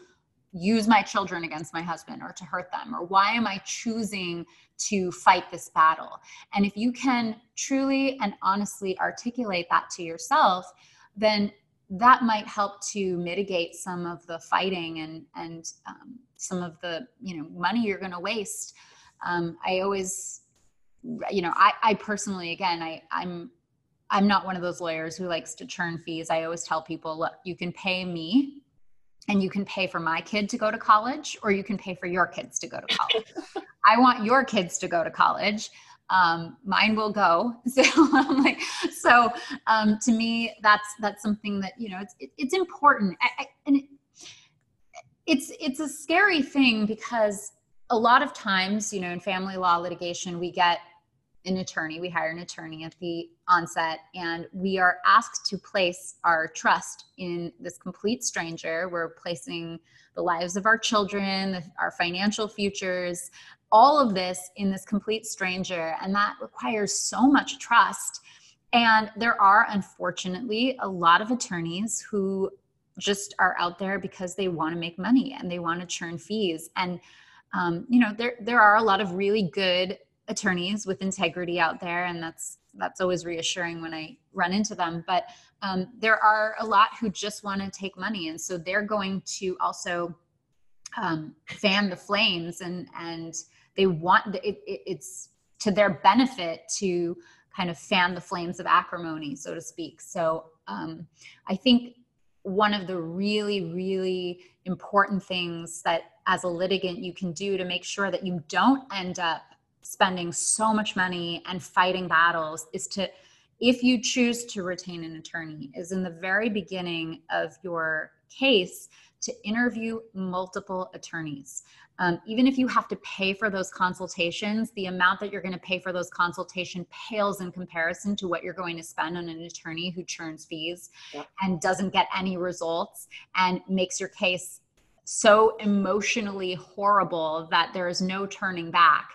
use my children against my husband or to hurt them? Or why am I choosing to fight this battle? And if you can truly and honestly articulate that to yourself, then that might help to mitigate some of the fighting and and um, some of the you know money you're going to waste. Um, i always you know I, I personally again i i'm i'm not one of those lawyers who likes to churn fees. I always tell people look you can pay me and you can pay for my kid to go to college or you can pay for your kids to go to college. I want your kids to go to college um, mine will go. So I'm like, so um, to me, that's that's something that you know it's it, it's important, I, I, and it, it's it's a scary thing because a lot of times, you know, in family law litigation, we get an attorney, we hire an attorney at the onset, and we are asked to place our trust in this complete stranger. We're placing the lives of our children, our financial futures, all of this in this complete stranger and that requires so much trust. And there are unfortunately a lot of attorneys who just are out there because they want to make money and they want to churn fees. And um, you know there there are a lot of really good attorneys with integrity out there and that's that's always reassuring when i run into them. But um, there are a lot who just want to take money and so they're going to also um, fan the flames and and they want it, it, it's to their benefit to kind of fan the flames of acrimony so to speak so um, i think one of the really really important things that as a litigant you can do to make sure that you don't end up spending so much money and fighting battles is to if you choose to retain an attorney is in the very beginning of your case to interview multiple attorneys. Um, even if you have to pay for those consultations, the amount that you're going to pay for those consultation pales in comparison to what you're going to spend on an attorney who churns fees yep. and doesn't get any results and makes your case so emotionally horrible that there is no turning back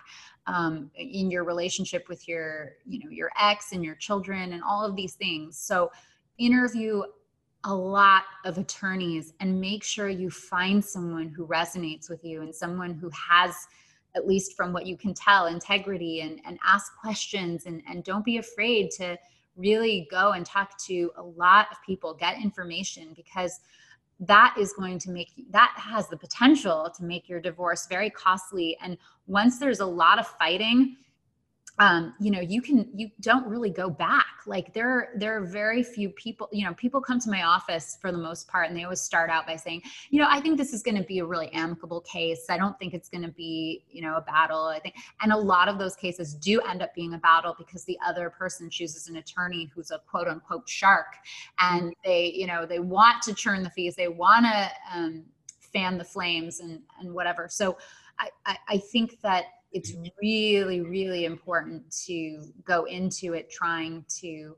um, in your relationship with your you know your ex and your children and all of these things so interview a lot of attorneys and make sure you find someone who resonates with you and someone who has at least from what you can tell integrity and, and ask questions and, and don't be afraid to really go and talk to a lot of people get information because that is going to make that has the potential to make your divorce very costly. And once there's a lot of fighting um, you know you can you don't really go back. Like there there are very few people you know people come to my office for the most part and they always start out by saying you know i think this is going to be a really amicable case. I don't think it's going to be you know a battle. I think and a lot of those cases do end up being a battle because the other person chooses an attorney who's a quote unquote shark and they you know they want to churn the fees. They want to um, fan the flames and and whatever. So I, I, I think that it's really really important to go into it trying to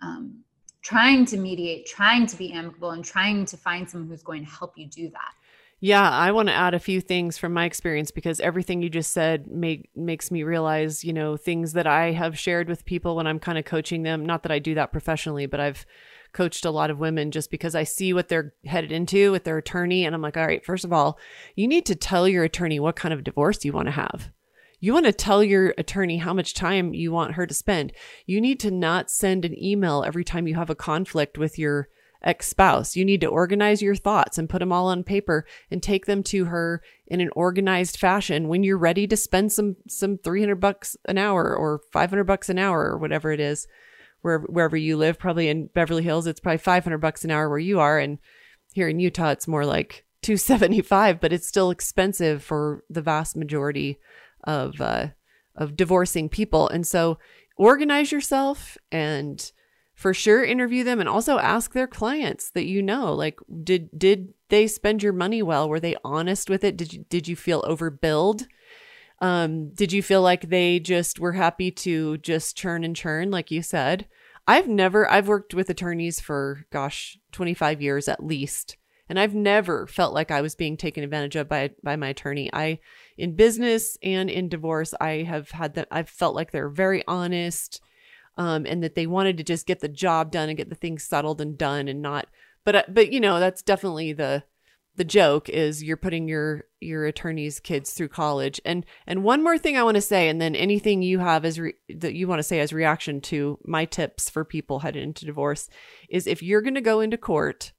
um, trying to mediate trying to be amicable and trying to find someone who's going to help you do that yeah i want to add a few things from my experience because everything you just said make, makes me realize you know things that i have shared with people when i'm kind of coaching them not that i do that professionally but i've coached a lot of women just because I see what they're headed into with their attorney. And I'm like, all right, first of all, you need to tell your attorney what kind of divorce you want to have. You want to tell your attorney how much time you want her to spend. You need to not send an email every time you have a conflict with your ex spouse. You need to organize your thoughts and put them all on paper and take them to her in an organized fashion when you're ready to spend some, some 300 bucks an hour or 500 bucks an hour or whatever it is, wherever, wherever you live. Probably in Beverly Hills, it's probably 500 bucks an hour where you are. And here in Utah, it's more like 275, but it's still expensive for the vast majority of uh, of divorcing people. And so organize yourself and for sure interview them and also ask their clients that you know like did did they spend your money well? Were they honest with it? Did you did you feel overbilled? Um did you feel like they just were happy to just churn and churn like you said? I've never i've worked with attorneys for gosh 25 years at least. And I've never felt like I was being taken advantage of by by my attorney. I in business and in divorce, I have had that I've felt like they're very honest um, and that they wanted to just get the job done and get the things settled and done and not but uh, but you know, that's definitely the the joke is you're putting your your attorney's kids through college. And and one more thing i want to say and then anything you have as re- that you want to say as reaction to my tips for people headed into divorce is if you're going to go into court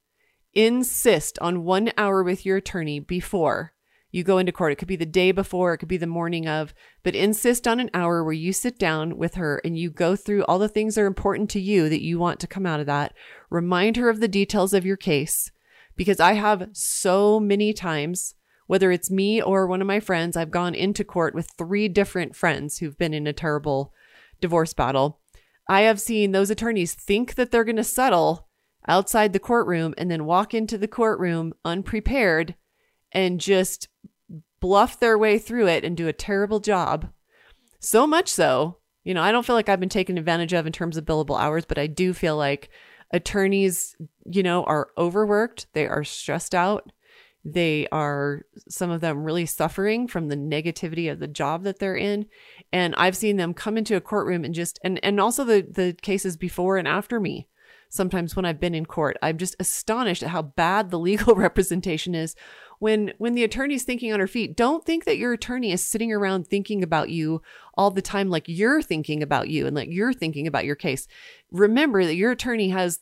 insist on one hour with your attorney before you go into court. It could be the day before, it could be the morning of, but insist on an hour where you sit down with her and you go through all the things that are important to you that you want to come out of that. Remind her of the details of your case because I have so many times, whether it's me or one of my friends, I've gone into court with three different friends who've been in a terrible divorce battle. I have seen those attorneys think that they're going to settle outside the courtroom and then walk into the courtroom unprepared and just bluff their way through it and do a terrible job. So much so, you know, I don't feel like I've been taken advantage of in terms of billable hours, but I do feel like attorneys, you know, are overworked, they are stressed out. They are, some of them really suffering from the negativity of the job that they're in. And I've seen them come into a courtroom and just, and, and also the, the cases before and after me. Sometimes when I've been in court, I'm just astonished at how bad the legal representation is when when the attorney's thinking on her feet don't think that your attorney is sitting around thinking about you all the time like you're thinking about you and like you're thinking about your case remember that your attorney has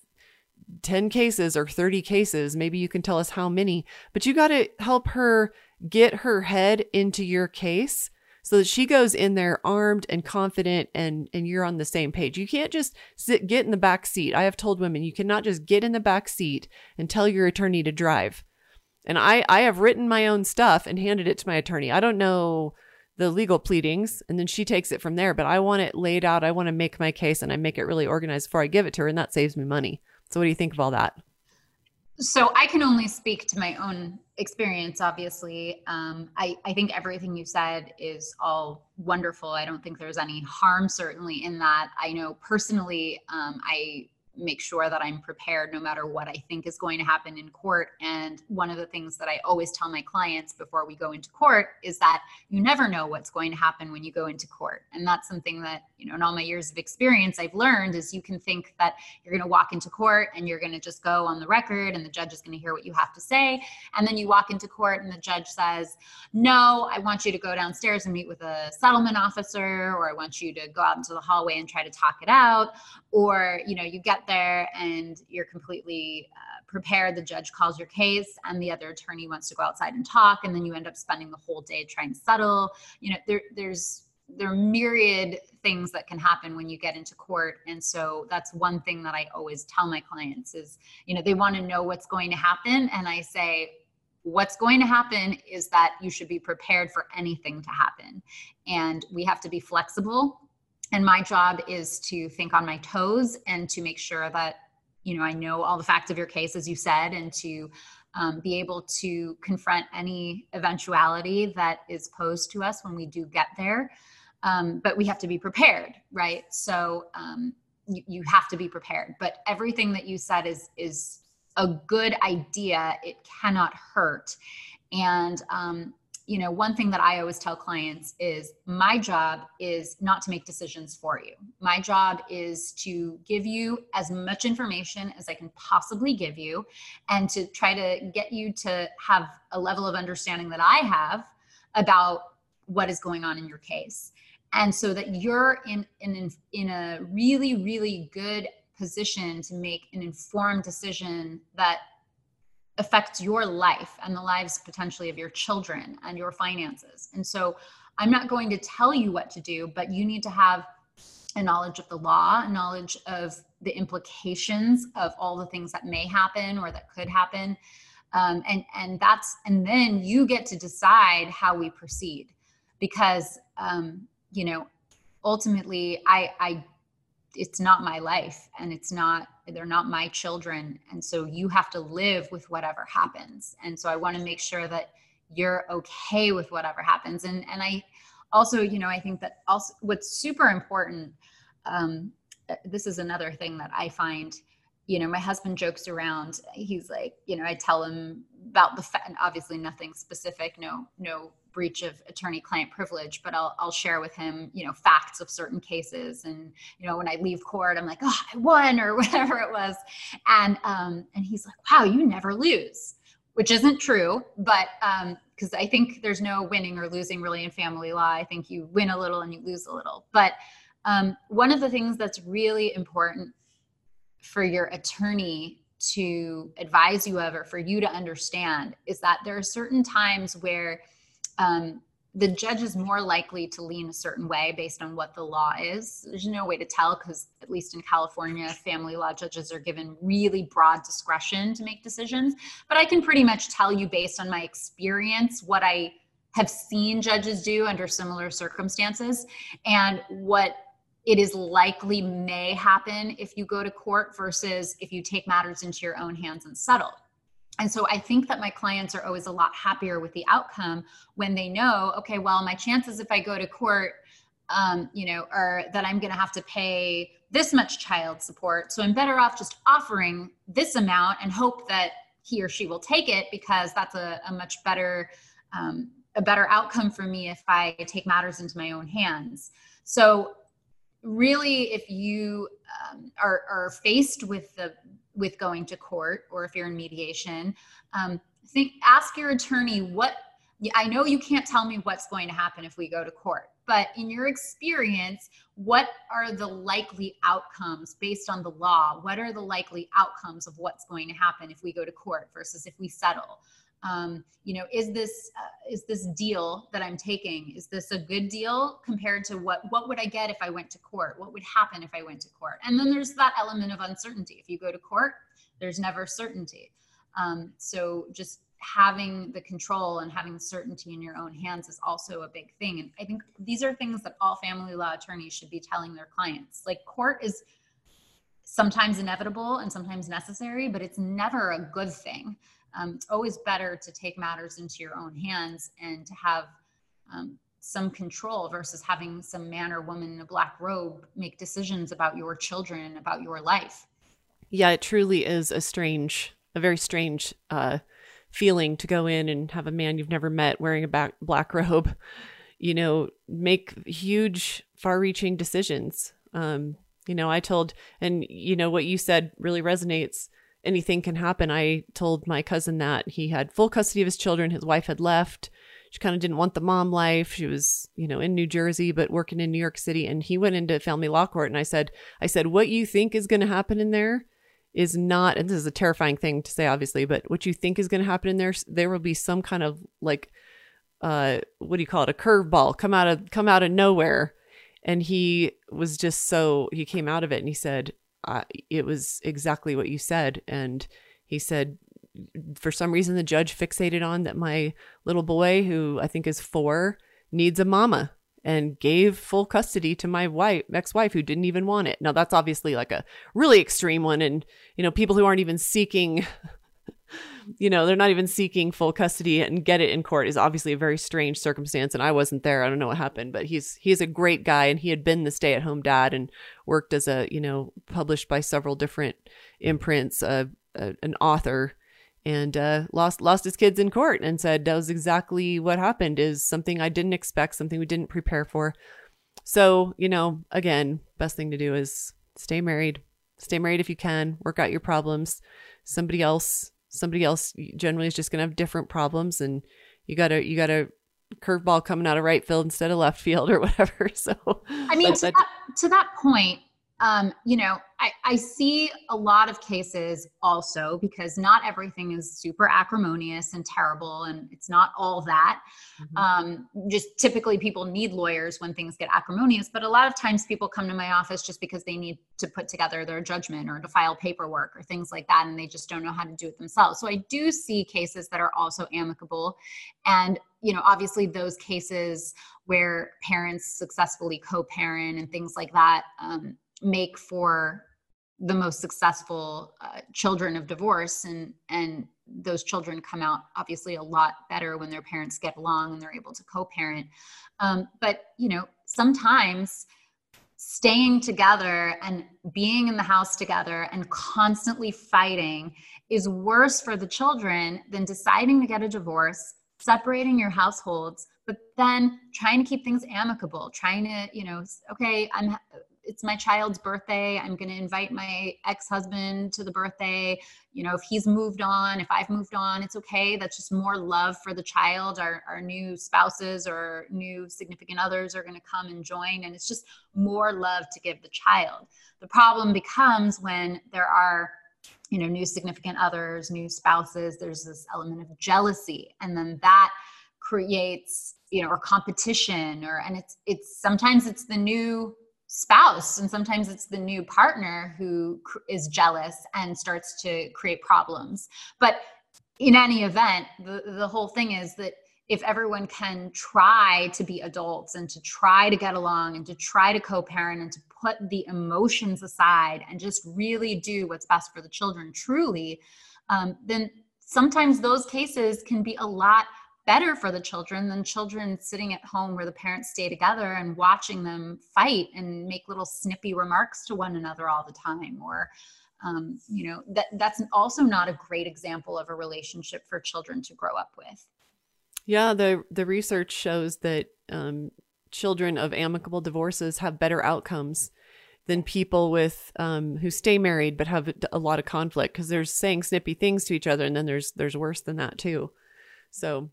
10 cases or 30 cases. Maybe you can tell us how many, but you got to help her get her head into your case so that she goes in there armed and confident and and you're on the same page. You can't just sit get in the back seat. I have told women you cannot just get in the back seat and tell your attorney to drive. And I I have written my own stuff and handed it to my attorney. I don't know the legal pleadings and then she takes it from there, but I want it laid out. I want to make my case and I make it really organized before I give it to her and that saves me money. So, what do you think of all that? So, I can only speak to my own experience, obviously. Um, I, I think everything you said is all wonderful. I don't think there's any harm, certainly, in that. I know personally, um, I make sure that I'm prepared no matter what I think is going to happen in court. And one of the things that I always tell my clients before we go into court is that you never know what's going to happen when you go into court. And that's something that, you know, in all my years of experience, I've learned is you can think that you're going to walk into court and you're going to just go on the record and the judge is going to hear what you have to say. And then you walk into court and the judge says, no, I want you to go downstairs and meet with a settlement officer, or I want you to go out into the hallway and try to talk it out. Or, you know, you get there and you're completely uh, prepared. The judge calls your case, and the other attorney wants to go outside and talk, and then you end up spending the whole day trying to settle. You know, there, there's there are myriad things that can happen when you get into court and so that's one thing that i always tell my clients is you know they want to know what's going to happen and i say what's going to happen is that you should be prepared for anything to happen and we have to be flexible and my job is to think on my toes and to make sure that you know i know all the facts of your case as you said and to um, be able to confront any eventuality that is posed to us when we do get there. Um, but we have to be prepared right? So um, you, you have to be prepared. But everything that you said is is a good idea. It cannot hurt. And um, you know, one thing that I always tell clients is my job is not to make decisions for you. My job is to give you as much information as I can possibly give you and to try to get you to have a level of understanding that I have about what is going on in your case. And so that you're in in in a really really good position to make an informed decision that affects your life and the lives potentially of your children and your finances. And so I'm not going to tell you what to do, but you need to have a knowledge of the law, a knowledge of the implications of all the things that may happen or that could happen. Um, and and that's and then you get to decide how we proceed because um, you know ultimately I I it's not my life and it's not they're not my children and so you have to live with whatever happens. And so i want to make sure that you're okay with whatever happens. And and i also you know i think that also what's super important um, this is another thing that i find you know my husband jokes around he's like you know i tell him about the fact and obviously nothing specific no no breach of attorney client privilege but I'll, I'll share with him you know facts of certain cases. And you know when i leave court i'm like oh i won or whatever it was. And um and he's like wow you never lose which isn't true but um because i think there's no winning or losing really in family law. I think you win a little and you lose a little. But um, one of the things that's really important for your attorney to advise you of or for you to understand is that there are certain times where um, the judge is more likely to lean a certain way based on what the law is. There's no way to tell because, at least in California, family law judges are given really broad discretion to make decisions. But I can pretty much tell you, based on my experience, what I have seen judges do under similar circumstances and what it is likely may happen if you go to court versus if you take matters into your own hands and settle and so i think that my clients are always a lot happier with the outcome when they know okay well my chances if i go to court um, you know are that i'm going to have to pay this much child support. So i'm better off just offering this amount and hope that he or she will take it because that's a, a much better um, a better outcome for me if i take matters into my own hands. So really if you um, are, are faced with the with going to court or if you're in mediation um, think ask your attorney what i know you can't tell me what's going to happen if we go to court but in your experience what are the likely outcomes based on the law? What are the likely outcomes of what's going to happen if we go to court versus if we settle um, you know is this uh, is this deal that i'm taking is this a good deal compared to what what would i get if i went to court? What would happen if i went to court? And then there's that element of uncertainty. If you go to court there's never certainty. Um, so just having the control and having certainty in your own hands is also a big thing. And i think these are things that all family law attorneys should be telling their clients. Like court is sometimes inevitable and sometimes necessary but it's never a good thing um, it's always better to take matters into your own hands and to have um, some control versus having some man or woman in a black robe make decisions about your children about your life. Yeah it truly is a strange a very strange uh, feeling to go in and have a man you've never met wearing a back, black robe you know make huge far reaching decisions. Um, you know i told and you know what you said really resonates anything can happen. I told my cousin that he had full custody of his children. His wife had left. She kind of didn't want the mom life. She was, you know, in New Jersey, but working in New York City. And he went into family law court. And I said, I said, what you think is going to happen in there is not, and this is a terrifying thing to say, obviously, but what you think is going to happen in there, there will be some kind of like, uh, what do you call it? A curveball come out of, come out of nowhere. And he was just so, he came out of it and he said, uh, it was exactly what you said. And he said, for some reason, the judge fixated on that my little boy, who I think is four, needs a mama and gave full custody to my wife, ex-wife who didn't even want it. Now that's obviously like a really extreme one. And, you know, people who aren't even seeking you know, they're not even seeking full custody and get it in court is obviously a very strange circumstance. And I wasn't there. I don't know what happened, but he's he's a great guy, and he had been the stay at home dad and worked as a you know published by several different imprints, uh, an author, and uh, lost lost his kids in court, and said that was exactly what happened. Is something I didn't expect, something we didn't prepare for. So you know, again, best thing to do is stay married. Stay married if you can. Work out your problems. Somebody else somebody else generally is just going to have different problems and you got to you got to curveball coming out of right field instead of left field or whatever so i mean to, that, to that point um, you know, I, I see a lot of cases also because not everything is super acrimonious and terrible, and it's not all that. Mm-hmm. Um, just typically, people need lawyers when things get acrimonious, but a lot of times people come to my office just because they need to put together their judgment or to file paperwork or things like that, and they just don't know how to do it themselves. So I do see cases that are also amicable, and you know, obviously those cases where parents successfully co-parent and things like that. Um, make for the most successful uh, children of divorce and and those children come out obviously a lot better when their parents get along and they're able to co-parent. Um, but you know sometimes staying together and being in the house together and constantly fighting is worse for the children than deciding to get a divorce separating your households but then trying to keep things amicable trying to you know okay i'm it's my child's birthday. I'm going to invite my ex-husband to the birthday. You know, if he's moved on, if I've moved on, it's okay. That's just more love for the child. Our, our new spouses or new significant others are going to come and join. And it's just more love to give the child. The problem becomes when there are you know new significant others new spouses there's this element of jealousy and then that creates you know or competition or and it's it's sometimes it's the new spouse and sometimes it's the new partner who is jealous and starts to create problems. But in any event the, the whole thing is that if everyone can try to be adults and to try to get along and to try to co-parent and to put the emotions aside and just really do what's best for the children truly um, then sometimes those cases can be a lot better for the children than children sitting at home where the parents stay together and watching them fight and make little snippy remarks to one another all the time or um, you know that that's also not a great example of a relationship for children to grow up with. Yeah the the research shows that um, children of amicable divorces have better outcomes than people with um, who stay married but have a lot of conflict because they're saying snippy things to each other and then there's there's worse than that too so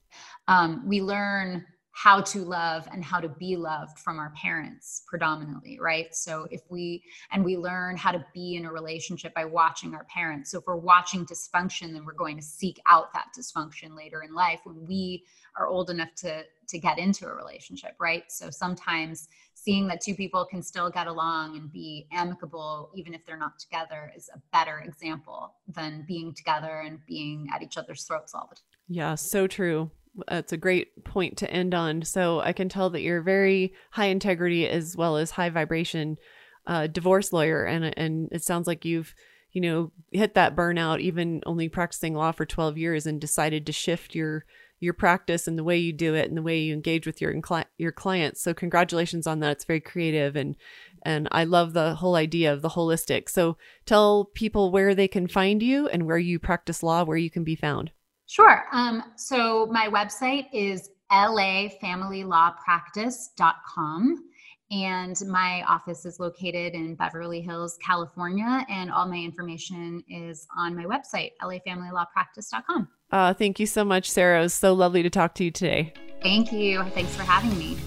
um, we learn how to love and how to be loved from our parents predominantly right? So if we and we learn how to be in a relationship by watching our parents. So if we're watching dysfunction then we're going to seek out that dysfunction later in life when we are old enough to to get into a relationship right? So sometimes seeing that two people can still get along and be amicable even if they're not together is a better example than being together and being at each other's throats all the time yeah so true that's a great point to end on. So I can tell that you're very high integrity as well as high vibration uh, divorce lawyer, and and it sounds like you've you know hit that burnout even only practicing law for 12 years and decided to shift your your practice and the way you do it and the way you engage with your your clients. So congratulations on that. It's very creative and and I love the whole idea of the holistic. So tell people where they can find you and where you practice law, where you can be found. Sure. Um, so my website is lafamilylawpractice.com. And my office is located in Beverly Hills, California. And all my information is on my website, lafamilylawpractice.com. Uh, thank you so much, Sarah. It was so lovely to talk to you today. Thank you. Thanks for having me.